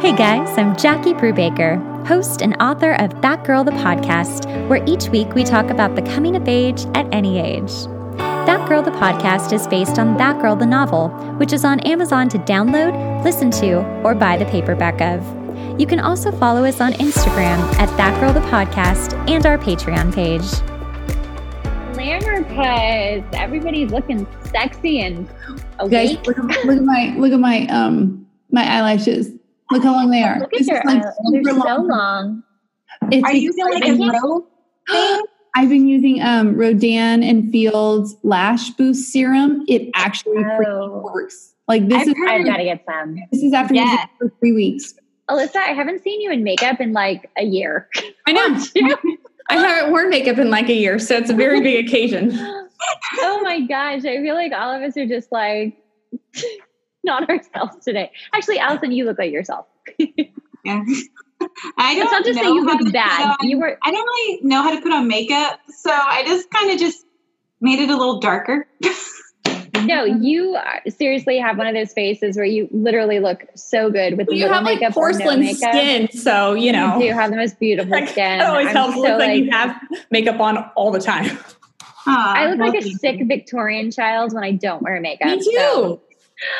Hey guys, I'm Jackie Brubaker, host and author of That Girl the Podcast, where each week we talk about the coming of age at any age. That Girl the Podcast is based on That Girl the Novel, which is on Amazon to download, listen to, or buy the paperback of. You can also follow us on Instagram at That Girl the Podcast and our Patreon page. Glamour Puss. Everybody's looking sexy and Guys, awake. look, at- look at my look at my um my eyelashes. Look how long they are. Look at This your like. They're super so long. It's Are you using like a row thing? I've been using um Rodan and Fields Lash Boost Serum. It actually Oh. works. Like this I've is I've got to get some. this is after using Yeah. it for three weeks. Alyssa, I haven't seen you in makeup in like a year. I know. I haven't worn makeup in like a year, so it's a very big occasion. oh my gosh. I feel like all of us are just like not ourselves today. Actually, Allison, you look like yourself. Yeah. I don't It's not just that know you look bad. on- You were I don't really know how to put on makeup, so I just kind of just made it a little darker. no, you are, seriously have one of those faces where you literally look so good with You little have like makeup or no porcelain makeup. skin, so you know. You do have the most beautiful That skin. always I'm helps so, look like, like- you have makeup on all the time. Aw, I look like a thank sick. Victorian child when I don't wear makeup. Me too. so-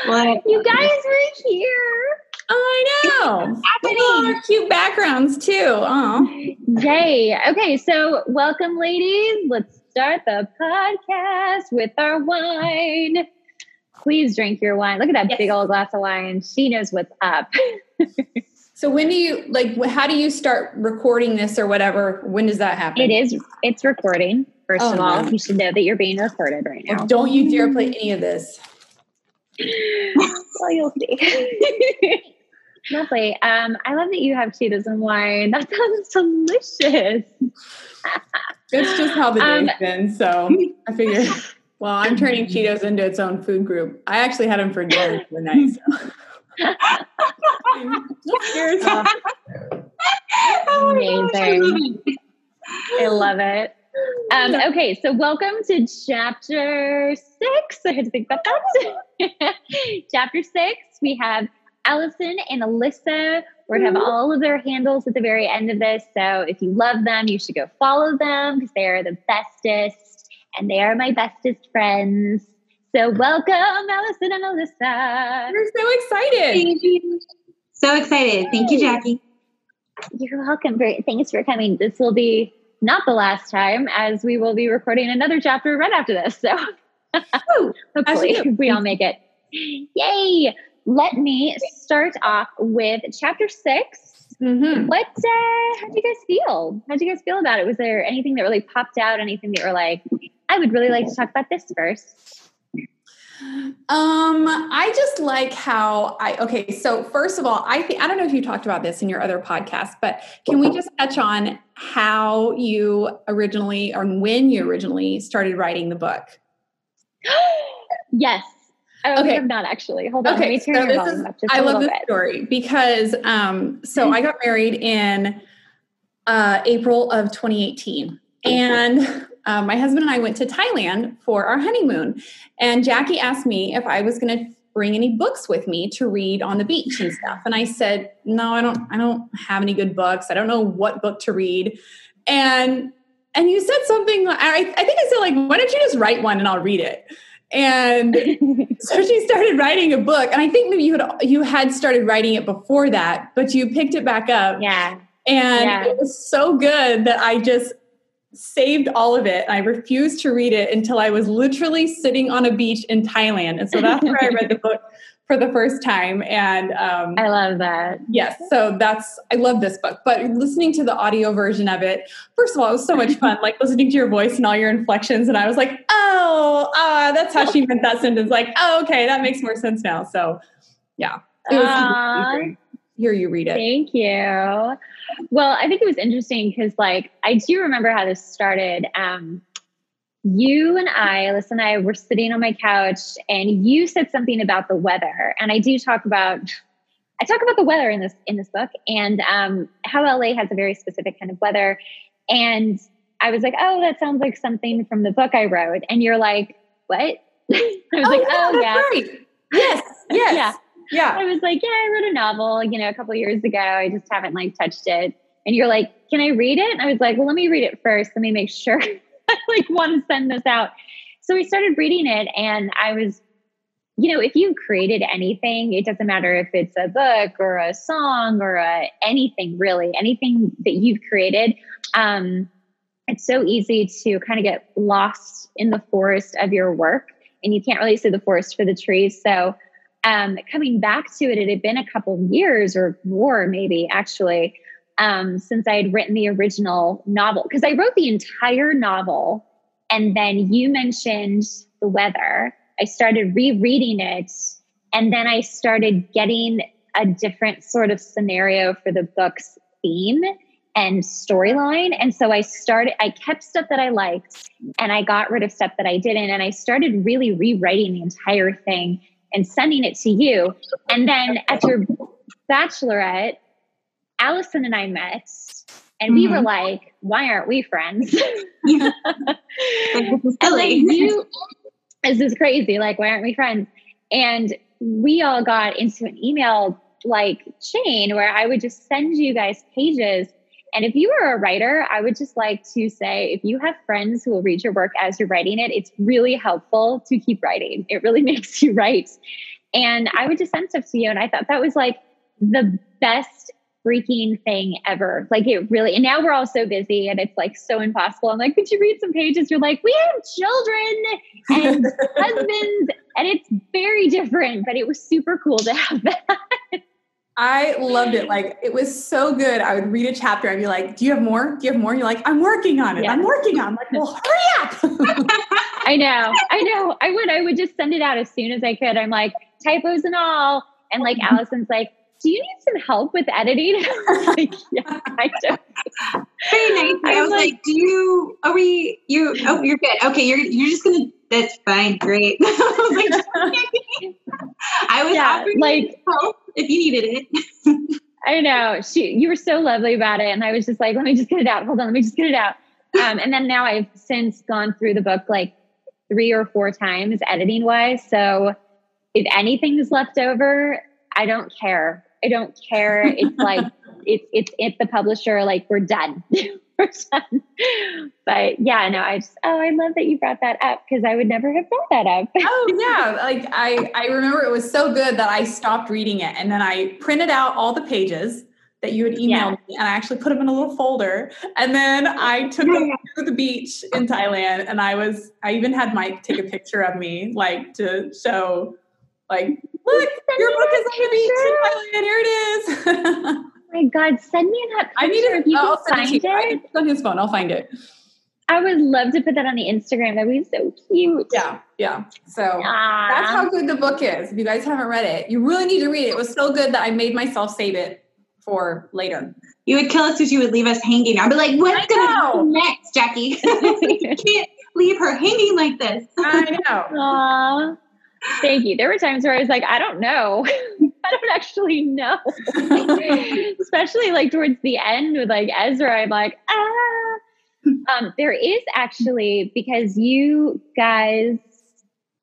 Well, You guys were here. Oh, I know. Look at all our cute backgrounds too. Oh, Yay. Okay, so welcome, ladies. Let's start the podcast with our wine. Please drink your wine. Look at that Yes. big old glass of wine. She knows what's up. so when do you like? How do you start recording this or whatever? When does that happen? It is, it's recording. First Oh, of all, no. you should know that you're being recorded right now. Don't you dare play any of this. Well, you'll see. Lovely. Um, I love that you have Cheetos and wine. That sounds delicious. It's just how the Um, day's been. So I figured. Well, I'm turning Cheetos into its own food group. I actually had them for dinner the night. So. Cheers. Oh, my gosh, I Amazing. I love it. Um, okay, so welcome to chapter six. I had to think about that. chapter six, we have Allison and Alyssa. We're going to have all of their handles at the very end of this. So if you love them, you should go follow them because they are the bestest and they are my bestest friends. So welcome, Allison and Alyssa. We're so excited. Thank you. So excited. Thank you, Jackie. You're welcome. For, thanks for coming. This will be not the last time, as we will be recording another chapter right after this. So hopefully do. we all make it. Yay! Let me start off with chapter six. Mm-hmm. What? Uh, how did you guys feel? How did you guys feel about it? Was there anything that really popped out? Anything that you were like, I would really like to talk about this first? Um, I just like how I okay. So first of all, I think I don't know if you talked about this in your other podcast, but can we just touch on how you originally or when you originally started writing the book? yes. Oh, Okay. okay. not actually. Hold on. Let Okay, me so this is I love this bit. story because um so I got married in uh April of 2018 and um, my husband and I went to Thailand for our honeymoon and Jackie asked me if I was going to bring any books with me to read on the beach and stuff. And I said no I don't I don't have any good books. I don't know what book to read. And and you said something I, I think I said like why don't you just write one and I'll read it? And so she started writing a book and i think maybe you had you had started writing it before that but you picked it back up. Yeah. and Yeah. it was so good that i just saved all of it. I refused to read it until i was literally sitting on a beach in thailand. And so that's where i read the book for the first time. And um, I love that. Yes, so that's I love this book, but listening to the audio version of it, first of all, it was so much fun, like listening to your voice and all your inflections, and I was like, oh, ah, that's how she meant that sentence. Like, oh, okay, that makes more sense now. So, yeah, it was Here you read it. Thank you. Well, I think it was interesting because, like, I do remember how this started. Um, you and I, Alyssa and I, were sitting on my couch, and you said something about the weather, and I do talk about. I talk about the weather in this in this book, and um, how LA has a very specific kind of weather. And I was like, "Oh, that sounds like something from the book I wrote." And you're like, "What?" I was like, "Oh yeah." right. Yes, yes. Yeah. Yeah. I was like, yeah, I wrote a novel, you know, a couple years ago. I just haven't like touched it. And you're like, can I read it? And I was like, well, let me read it first. Let me make sure I like want to send this out. So we started reading it and I was, you know, if you've created anything, it doesn't matter if it's a book or a song or a, anything really, anything that you've created. Um, it's so easy to kind of get lost in the forest of your work and you can't really see the forest for the trees. So um, coming back to it, it had been a couple years or more, maybe actually, um, since I had written the original novel. Because I wrote the entire novel, and then you mentioned the weather. I started rereading it, and then I started getting a different sort of scenario for the book's theme and storyline. And so I started, I kept stuff that I liked and I got rid of stuff that I didn't. And I started really rewriting the entire thing and sending it to you. And then at your bachelorette, Allison and I met and we mm-hmm. were like, why aren't we friends? Yeah. like, this is silly. You, this is crazy. Like, why aren't we friends? And we all got into an email like chain where I would just send you guys pages and if you are a writer, I would just like to say if you have friends who will read your work as you're writing it, it's really helpful to keep writing. It really makes you write. And I would just send stuff to you. And I thought that was like the best freaking thing ever. Like it really, and now we're all so busy and it's like so impossible. I'm like, could you read some pages? You're like, we have children and husbands, and it's very different, but it was super cool to have that. I loved it. Like it was so good. I would read a chapter and be like, "Do you have more? Do you have more?" And you're like, "I'm working on it. Yeah. I'm working on." It. I'm like, "Well, hurry up!" I know. I know. I would. I would just send it out as soon as I could. I'm like typos and all, and like Allison's like, "Do you need some help with editing?" like, "Yeah, I do." Very nice. I was like, like, "Do you? Are we? You? Oh, you're good. Okay, you're you're just gonna that's fine, great. I was yeah, offering like help if you needed it. I know. She you were so lovely about it. And I was just like, let me just get it out. Hold on, let me just get it out. Um, and then now I've since gone through the book like three or four times editing wise. So if anything's left over, I don't care. I don't care. It's like it's it's it's the publisher, like we're done. But yeah, no, I just oh, I love that you brought that up because I would never have brought that up. oh yeah, like I I remember it was so good that I stopped reading it and then I printed out all the pages that you had emailed yeah. me and I actually put them in a little folder and then I took them to the beach in Thailand and I was I even had Mike take a picture of me like to show like look your book is on the beach in Thailand here it is my God, send me that picture. I need it. If you I'll find it. it. on his phone. I'll find it. I would love to put that on the Instagram. That'd be so cute. Yeah, yeah. So Aww. that's how good the book is. If you guys haven't read it, you really need to read it. It was so good that I made myself save it for later. You would kill us if you would leave us hanging. I'd be like, what's going to happen next, Jackie? you can't leave her hanging like this. I know. Aww. Thank you. There were times where I was like, I don't know. I don't actually know. Especially like towards the end with like Ezra, I'm like, ah. Um, there is actually because you guys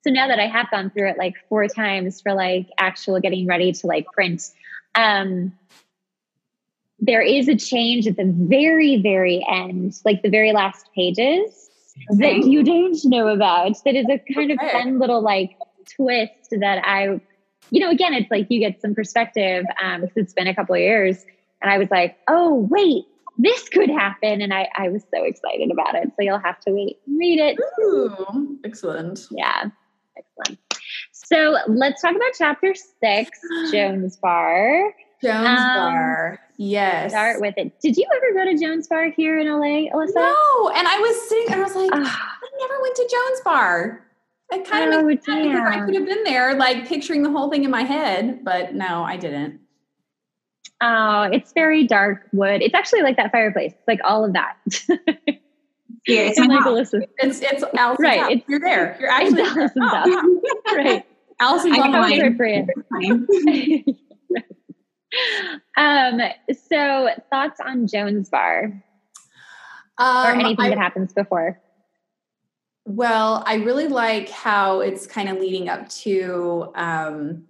so now that I have gone through it like four times for like actual getting ready to like print, um, there is a change at the very, very end, like the very last pages okay. that you don't know about. That is a kind okay. of fun little like twist that I, you know, again, it's like you get some perspective um, because it's been a couple of years. And I was like, oh, wait, this could happen. And I, I was so excited about it. So you'll have to wait, read it. Ooh, excellent. Yeah, excellent. So let's talk about chapter six, Jones Bar. Jones um, Bar. Yes. Start with it. Did you ever go to Jones Bar here in LA, Alyssa? No. And I was sitting and I was like, I never went to Jones Bar. It kind of oh, makes sense because I could have been there, like picturing the whole thing in my head, but no, I didn't. Oh, it's very dark wood. It's actually like that fireplace, like all of that. yeah, it's like Alyssa. It's it's Allison's right. House. It's, You're there. You're actually it's Allison's oh, house. right. Allison's on the um. So thoughts on Jones Bar, um, or anything I, that happens before? Well, I really like how it's kind of leading up to um,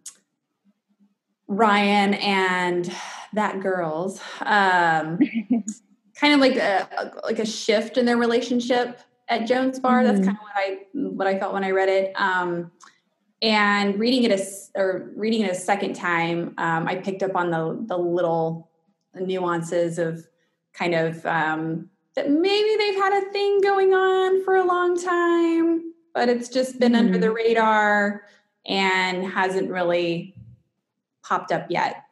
Ryan and that girl's um, kind of like a like a shift in their relationship at Jones Bar. Mm-hmm. That's kind of what I what I felt when I read it. Um, and reading it a or reading it a second time, um, I picked up on the the little nuances of kind of um, that maybe they've had a thing going on for a long time, but it's just been mm-hmm. under the radar and hasn't really popped up yet.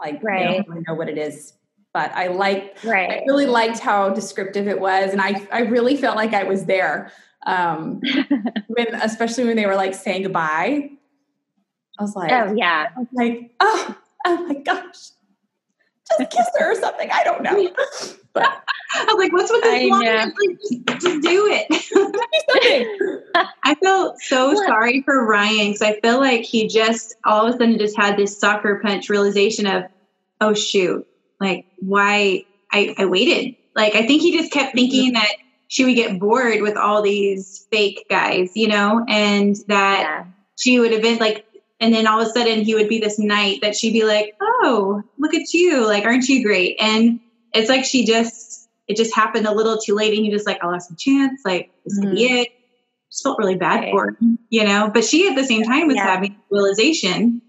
Like right. they don't really know what it is. But I like right. I really liked how descriptive it was. And I I really felt like I was there. Um when especially when they were like saying goodbye. I was like, Oh yeah. I was like, oh, oh my gosh. Just kiss her or something. I don't know. But I was like, what's with this long like, just, just do it. I felt so sorry for Ryan because I feel like he just all of a sudden just had this sucker punch realization of, oh shoot, like why I, I waited. Like I think he just kept thinking mm-hmm. that she would get bored with all these fake guys, you know, and that yeah. she would have been like and then all of a sudden he would be this knight that she'd be like, Oh, look at you, like, aren't you great? And it's like she just it just happened a little too late and he just like i lost a chance like this could mm. be it just felt really bad right. for him you know but she at the same time was yeah. having realization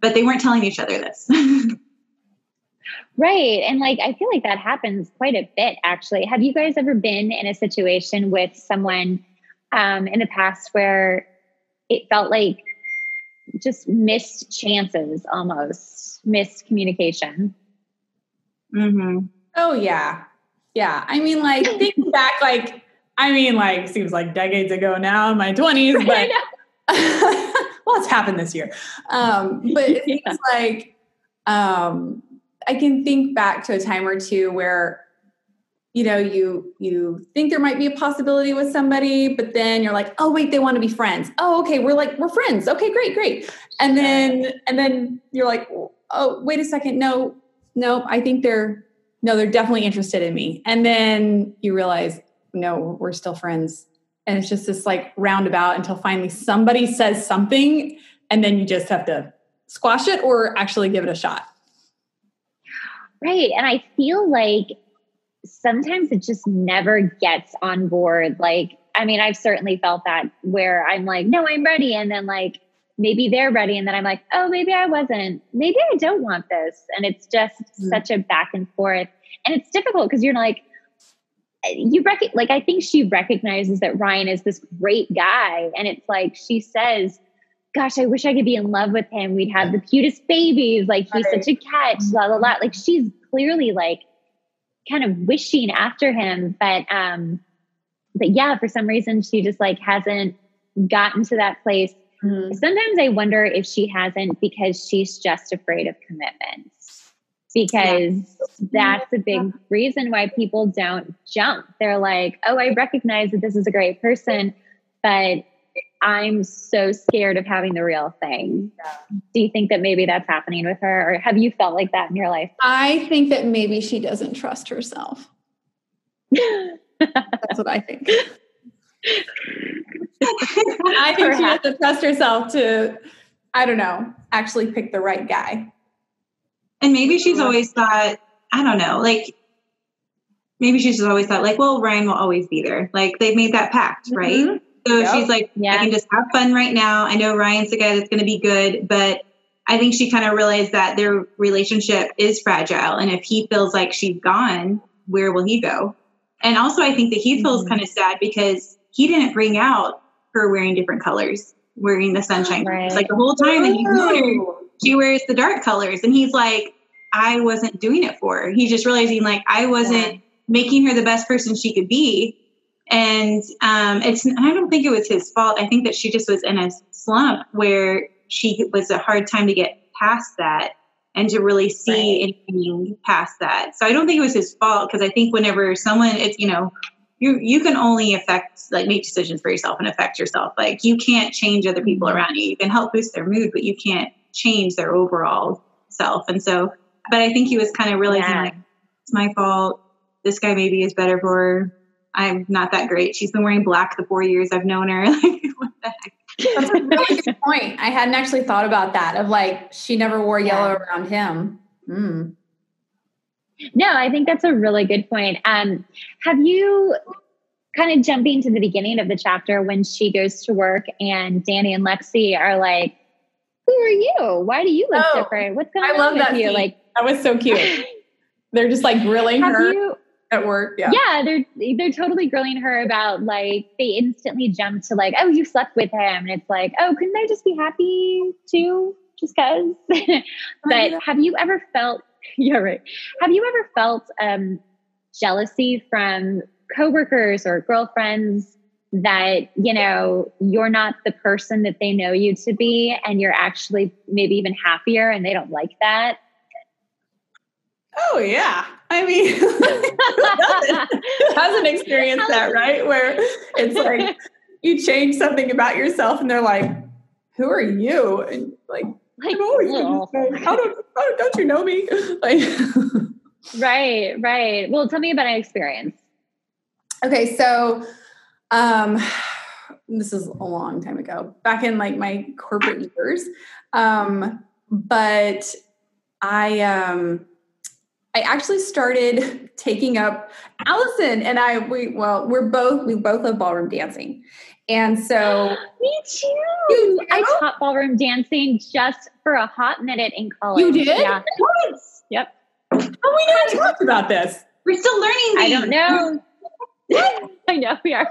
but they weren't telling each other this right and like i feel like that happens quite a bit actually have you guys ever been in a situation with someone um, in the past where it felt like just missed chances almost missed communication mm-hmm. oh yeah yeah. I mean, like, think back, like, I mean, like, seems like decades ago now in my 20s, but well, it's happened this year. Um, but it's yeah. like um, I can think back to a time or two where you know you you think there might be a possibility with somebody but then you're like oh wait they want to be friends oh okay we're like we're friends okay great great and then and then you're like oh wait a second no no i think they're no, they're definitely interested in me. And then you realize, no, we're still friends. And it's just this like roundabout until finally somebody says something and then you just have to squash it or actually give it a shot. Right. And I feel like sometimes it just never gets on board. Like, I mean, I've certainly felt that where I'm like, no, I'm ready. And then like maybe they're ready and then i'm like oh maybe i wasn't maybe i don't want this and it's just mm-hmm. such a back and forth and it's difficult because you're like you rec- like i think she recognizes that ryan is this great guy and it's like she says gosh i wish i could be in love with him we'd have the cutest babies like he's right. such a catch blah blah blah like she's clearly like kind of wishing after him but um but yeah for some reason she just like hasn't gotten to that place Mm-hmm. Sometimes I wonder if she hasn't because she's just afraid of commitments. Because yeah. that's a big reason why people don't jump. They're like, oh, I recognize that this is a great person, but I'm so scared of having the real thing. Yeah. Do you think that maybe that's happening with her, or have you felt like that in your life? I think that maybe she doesn't trust herself. that's what I think. I think Perhaps. she has to trust herself to, I don't know, actually pick the right guy. And maybe she's always thought, I don't know, like maybe she's just always thought, like, well, Ryan will always be there. Like they've made that pact, mm-hmm. Right? So yep. she's like, yeah. I can just have fun right now. I know Ryan's the guy that's going to be good, but I think she kind of realized that their relationship is fragile. And if he feels like she's gone, where will he go? And also, I think that he feels mm-hmm. kind of sad because he didn't bring out her wearing different colors, wearing the sunshine. Right. Like the whole time that he's her, she wears the dark colors. And he's like, I wasn't doing it for her. He's just realizing like I wasn't yeah. making her the best person she could be. And um, it's I don't think it was his fault. I think that she just was in a slump where she was a hard time to get past that and to really see right. anything past that. So I don't think it was his fault because I think whenever someone it's you know you you can only affect like make decisions for yourself and affect yourself. Like you can't change other people mm-hmm. around you. You can help boost their mood, but you can't change their overall self. And so, but I think he was kind of realizing yeah. like it's my fault. This guy maybe is better for her. I'm not that great. She's been wearing black the four years I've known her. like what the heck? That's a really good point. I hadn't actually thought about that of like she never wore yellow Yeah. around him. Mm. No, I think that's a really good point. Um, have you kind of jumping to the beginning of the chapter when she goes to work and Danny and Lexi are like, "Who are you? Why do you look Oh, different? What's going I on love with that you?" scene. Like, That was so cute. They're just like grilling have her you? At work. Yeah. Yeah, they're they're totally grilling her about like they instantly jump to like, "Oh, you slept with him," and it's like, "Oh, couldn't I just be happy too, just cause?" but have you ever felt? Yeah, right. Have you ever felt um, jealousy from coworkers or girlfriends that you know you're not the person that they know you to be, and you're actually maybe even happier, and they don't like that? Oh yeah. I mean, hasn't experienced that, right? Where it's like you change something about yourself, and they're like, "Who are you?" And like, Like, I'm always ugh. gonna say, "How do? How, don't you know me?" Like, right, right. Well, tell me about an experience. okay, so um, this is a long time ago, back in like my corporate years, um, but I um. I actually started taking up Allison and I we well we're both we both love ballroom dancing. And so Me too. You I taught ballroom dancing just for a hot minute in college. You did? Yeah. What? Yep. Oh, we never talked about this. We're still learning. I don't know. I know we are.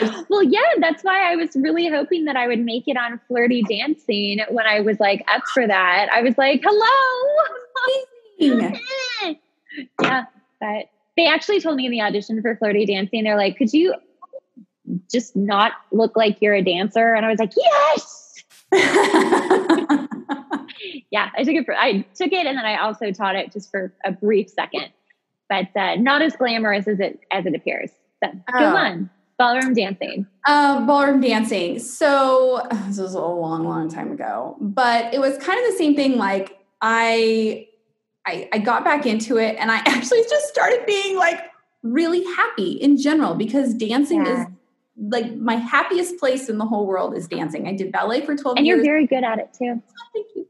Well, yeah, that's why I was really hoping that I would make it on flirty dancing when I was like up for that. I was like, hello. Yeah, but they actually told me in the audition for flirty dancing, they're like, could you just not look like you're a dancer? And I was like, yes. yeah, I took it for I took it and then I also taught it just for a brief second, but uh, not as glamorous as it as it appears. So go Oh. on, ballroom dancing. Uh, ballroom dancing. So this was a long, long time ago, but it was kind of the same thing. Like I, I, I got back into it, and I actually just started being like really happy in general because dancing Yeah. is like my happiest place in the whole world is dancing. I did ballet for twelve And years. And you're very good at it too. Thank you.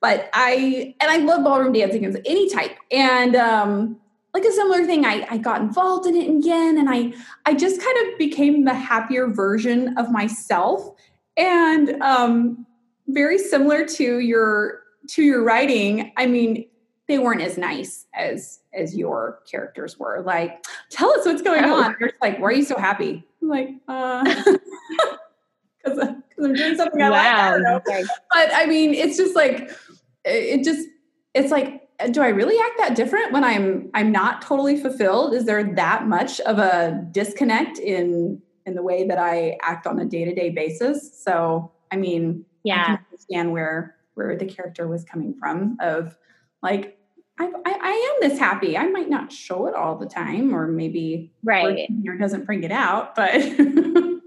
But I and I love ballroom dancing of any type. And um like a similar thing, I, I got involved in it again and I I just kind of became the happier version of myself. And um very similar to your to your writing, I mean, they weren't as nice as as your characters were. Like, tell us what's going Oh. on. You're like, why are you so happy? I'm like, uh because I'm doing something I like. I don't know Sorry. but I mean, it's just like it just it's like do I really act that different when I'm I'm not totally fulfilled? Is there that much of a disconnect in in the way that I act on a day-to-day basis? So, I mean, I Yeah. can understand where where the character was coming from of like I, I, I am this happy. I might not show it all the time, or maybe Right. working here doesn't bring it out, but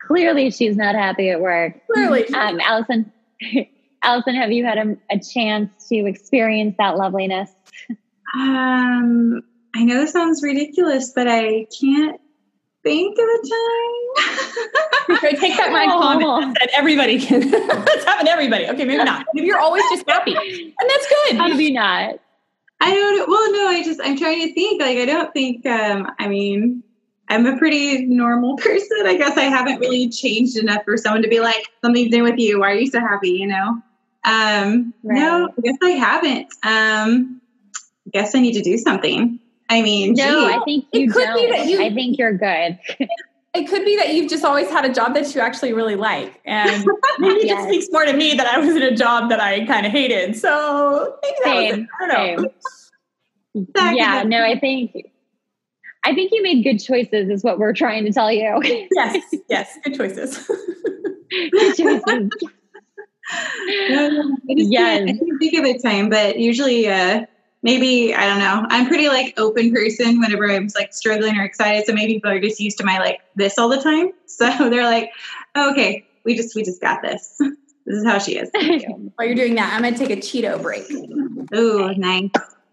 Clearly, she's not happy at work. clearly, Um, Allison, Allison, have you had a, a chance to experience that loveliness? Um, I know this sounds ridiculous, but I can't think of a time. Okay, take that Oh. comment that everybody can. That's happen to everybody. Okay, maybe not. Maybe you're always just happy, and that's good. Maybe not. I don't. Well, no. I just I'm trying to think. Like I don't think. Um, I mean, I'm a pretty normal person. I guess I haven't really changed enough for someone to be like something's new with you. Why are you so happy? You know. Um, No, I guess I haven't. Um, I guess I need to do something. I mean, No, gee. I think It you could be don't. that you- I think you're good. It could be that you've just always had a job that you actually really like, and maybe Yes. just speaks more to me that I was in a job that I kind of hated. So maybe that was it. Same, I don't know. That yeah, no, I think I think you made good choices is what we're trying to tell you. Yes, yes, good choices. good choices. No, no, I just Yes. I can't think of a time, but usually, uh, maybe I don't know. I'm pretty like open person whenever I'm like struggling or excited. So maybe people are just used to my like this all the time. So they're like, oh, okay, we just we just got this. This is how she is. While you're doing that, I'm going to take a Cheeto break. Ooh, nice.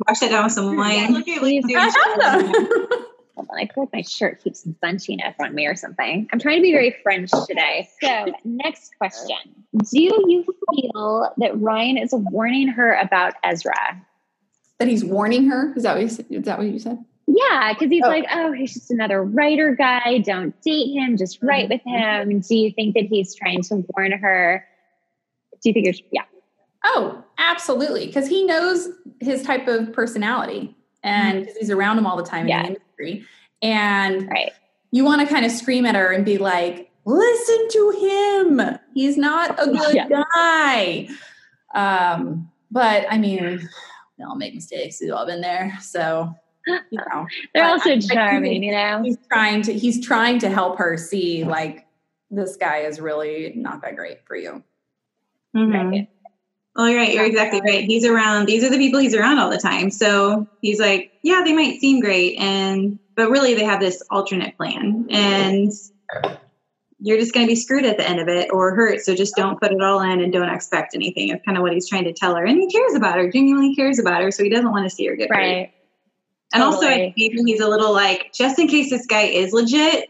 Wash that down with some wine. Look at Please. you. I have them. Hold on, I feel like my shirt keeps some bunching up on me or something. I'm trying to be very French today. So, next question Do you feel that Ryan is warning her about Ezra? That he's warning her? Is that what you said? Is that what you said? Yeah, because he's oh. like, oh, he's just another writer guy. Don't date him. Just write with mm-hmm. him. Do you think that he's trying to warn her? Do you think you're, yeah. Oh, absolutely. Because he knows his type of personality and mm-hmm. he's around him all the time yeah. in the industry. And right. you want to kind of scream at her and be like, listen to him. He's not a good yeah. guy. Um, but I mean, we all make mistakes. We've all been there. So you know, they're also charming, you know. He's trying to he's trying to help her see like this guy is really not that great for you. Mm-hmm. Right. Well, you're right. You're exactly right. He's around. These are the people he's around all the time. So he's like, yeah, they might seem great, and but really they have this alternate plan, and you're just going to be screwed at the end of it or hurt. So just don't put it all in and don't expect anything. It's kind of what he's trying to tell her, and he cares about her, genuinely cares about her. So he doesn't want to see her get right. hurt. And totally. also, maybe he's a little like, just in case this guy is legit,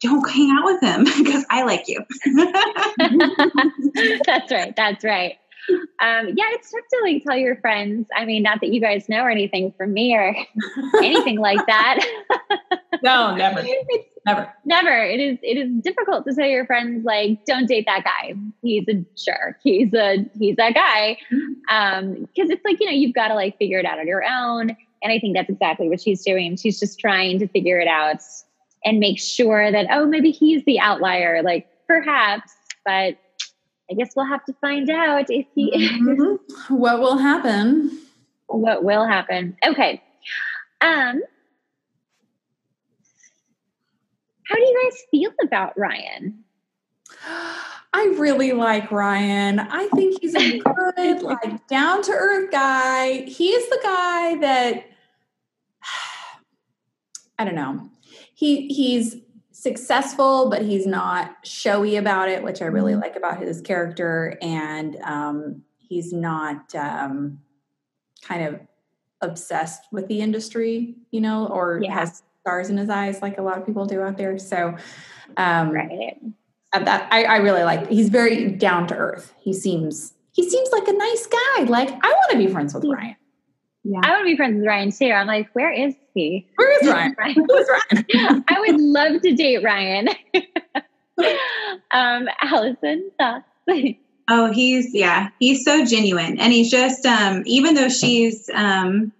don't hang out with him because I like you. that's right. That's right um, yeah, it's tough to like tell your friends. I mean, not that you guys know or anything from me or anything like that. no, never. never. Never. It is it is difficult to tell your friends like, don't date that guy. He's a jerk. He's a he's that guy. Um, because it's like, you know, you've got to like figure it out on your own. And I think that's exactly what she's doing. She's just trying to figure it out and make sure that, oh, maybe he's the outlier, like perhaps, but I guess we'll have to find out if he mm-hmm. what will happen. What will happen? Okay. Um how do you guys feel about Ryan? I really like Ryan. I think he's a good, like down to earth guy. He's the guy that I don't know. He he's successful, but he's not showy about it, which I really mm-hmm. like about his character. And um, he's not um, kind of obsessed with the industry, you know, or yeah. has stars in his eyes like a lot of people do out there. So, um, right. That I, I really like. He's very down to earth. He seems he seems like a nice guy. Like I want to be friends with Ryan. Yeah. I want to be friends with Ryan too. I'm like, where is he? Where is Ryan? Who is Ryan? I would love to date Ryan. um, Allison, thoughts? oh, he's yeah, he's so genuine, and he's just um, even though she's um,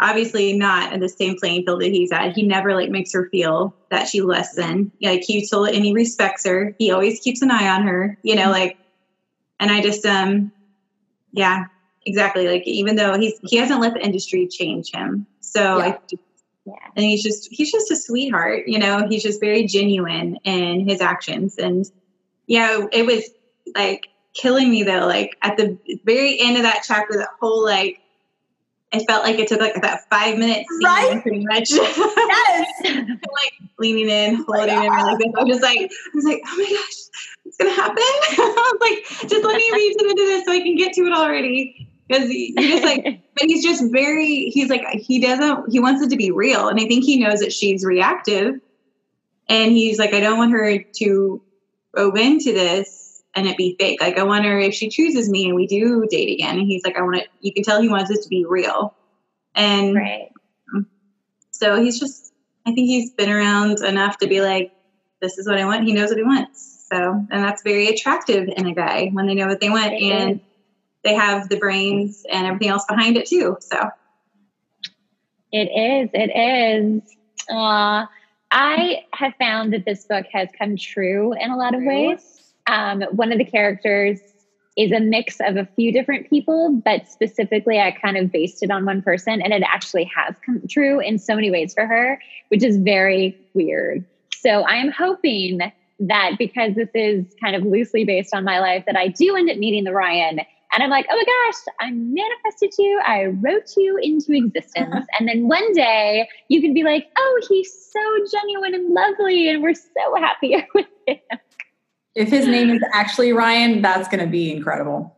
obviously not in the same playing field that he's at, he never like makes her feel that she less than. Like he still and he respects her. He always keeps an eye on her. You know, like, and I just um, yeah, exactly. Like even though he's he hasn't let the industry change him. So yeah. I yeah. And he's just he's just a sweetheart, you know, he's just very genuine in his actions. And yeah, it was like killing me though, like at the very end of that chapter, that whole like it felt like it took like about five minutes right? pretty much. Yes. like leaning in, holding oh in like this. I was just like, I was like, oh my gosh, it's gonna happen. I was like, just let me read to the end of this so I can get to it already because he, he just like but he's just very he's like he doesn't he wants it to be real and i think he knows that she's reactive and he's like i don't want her to go into this and it be fake. Like i want her if she chooses me and we do date again and he's like i want it you can tell he wants it to be real. And right. so he's just i think he's been around enough to be like this is what i want he knows what he wants. So and that's very attractive in a guy when they know what they want it and is they have the brains and everything else behind it too. So it is. It is. Uh, I have found that this book has come true in a lot of ways. Um, one of the characters is a mix of a few different people, but specifically, I kind of based it on one person, and it actually has come true in so many ways for her, which is very weird. So I am hoping that because this is kind of loosely based on my life, that I do end up meeting the Ryan and I'm like, oh my gosh, I manifested you. I wrote you into existence. and then one day you can be like, oh, he's so genuine and lovely. And we're so happy with him. If his name is actually Ryan, that's going to be incredible.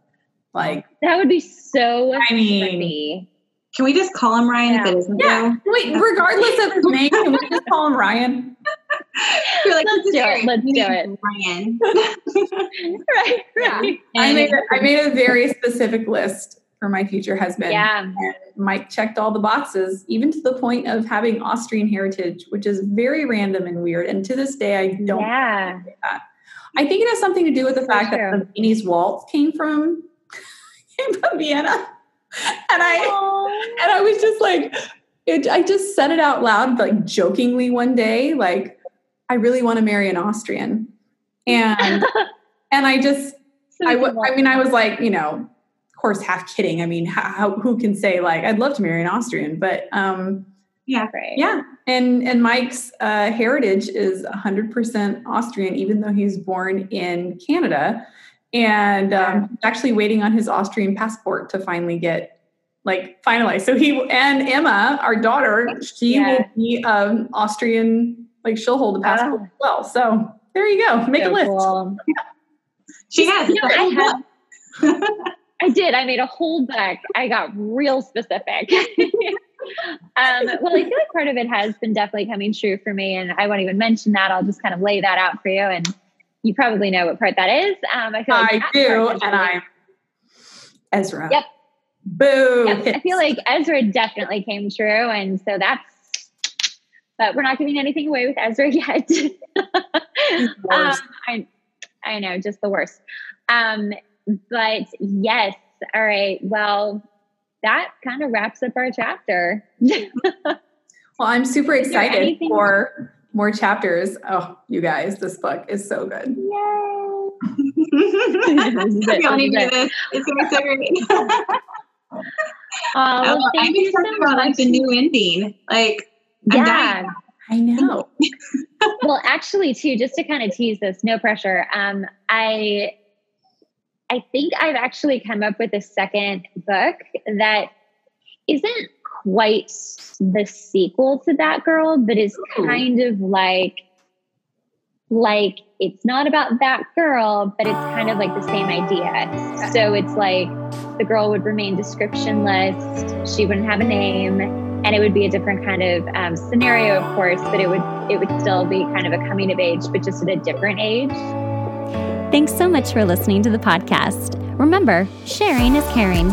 Like, that would be so I mean, funny. Can we just call him Ryan Yeah. if it isn't Yeah. though? Wait, regardless of his name, can we just call him Ryan? You're like, Let's do it. Let's do need Ryan. right, right. I made a, I made a very specific list for my future husband. Yeah. And Mike checked all the boxes, even to the point of having Austrian heritage, which is very random and weird. And to this day, I don't. Yeah. I think it has something to do with the fact that the Viennese waltz came from came from Vienna, and I Oh. and I was just like, it, I just said it out loud, like jokingly one day, like I really want to marry an Austrian, and and I just So I, w- I mean, I was like, you know, of course, half kidding. I mean, how, who can say like, I'd love to marry an Austrian, but um, Right. yeah. And, and Mike's uh, heritage is 100% Austrian, even though he's born in Canada. And um, actually waiting on his Austrian passport to finally get like finalized. So he and Emma, our daughter, she Yeah. will be um, Austrian, like she'll hold a passport Oh. as well. So there you go. Make So a list. cool. She has. You know, I had- I did. I made a whole book. I got real specific. um, well, I feel like part of it has been definitely coming true for me, and I won't even mention that. I'll just kind of lay that out for you, and you probably know what part that is. Um, I feel like I do, and really- I'm Ezra. Yep. Boo. Yes, I feel like Ezra definitely came true, and so that's. But we're not giving anything away with Ezra yet. um. I, I know, just the worst. Um, but yes, all right. Well, that kind of wraps up our chapter. well, I'm super excited for more chapters. Oh, you guys, this book is so good. Yay! we all need to do this. It's gonna be so great. Uh, Oh, well, I'm thank you excited so about like the new ending. Like, I'm Yeah. dying. I know. well actually too just to kind of tease this no pressure um i i think i've actually come up with a second book that isn't quite the sequel to that girl but is Ooh. kind of like like it's not about that girl but it's kind of like the same idea so it's like the girl would remain descriptionless she wouldn't have a name and it would be a different kind of um, scenario of course but it would it would still be kind of a coming of age but just at a different age Thanks so much for listening to the podcast. Remember, sharing is caring.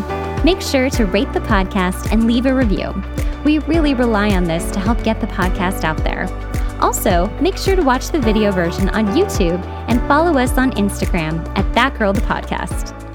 Make sure to rate the podcast and leave a review. We really rely on this to help get the podcast out there. Also, make sure to watch the video version on YouTube and follow us on Instagram at That Girl the Podcast.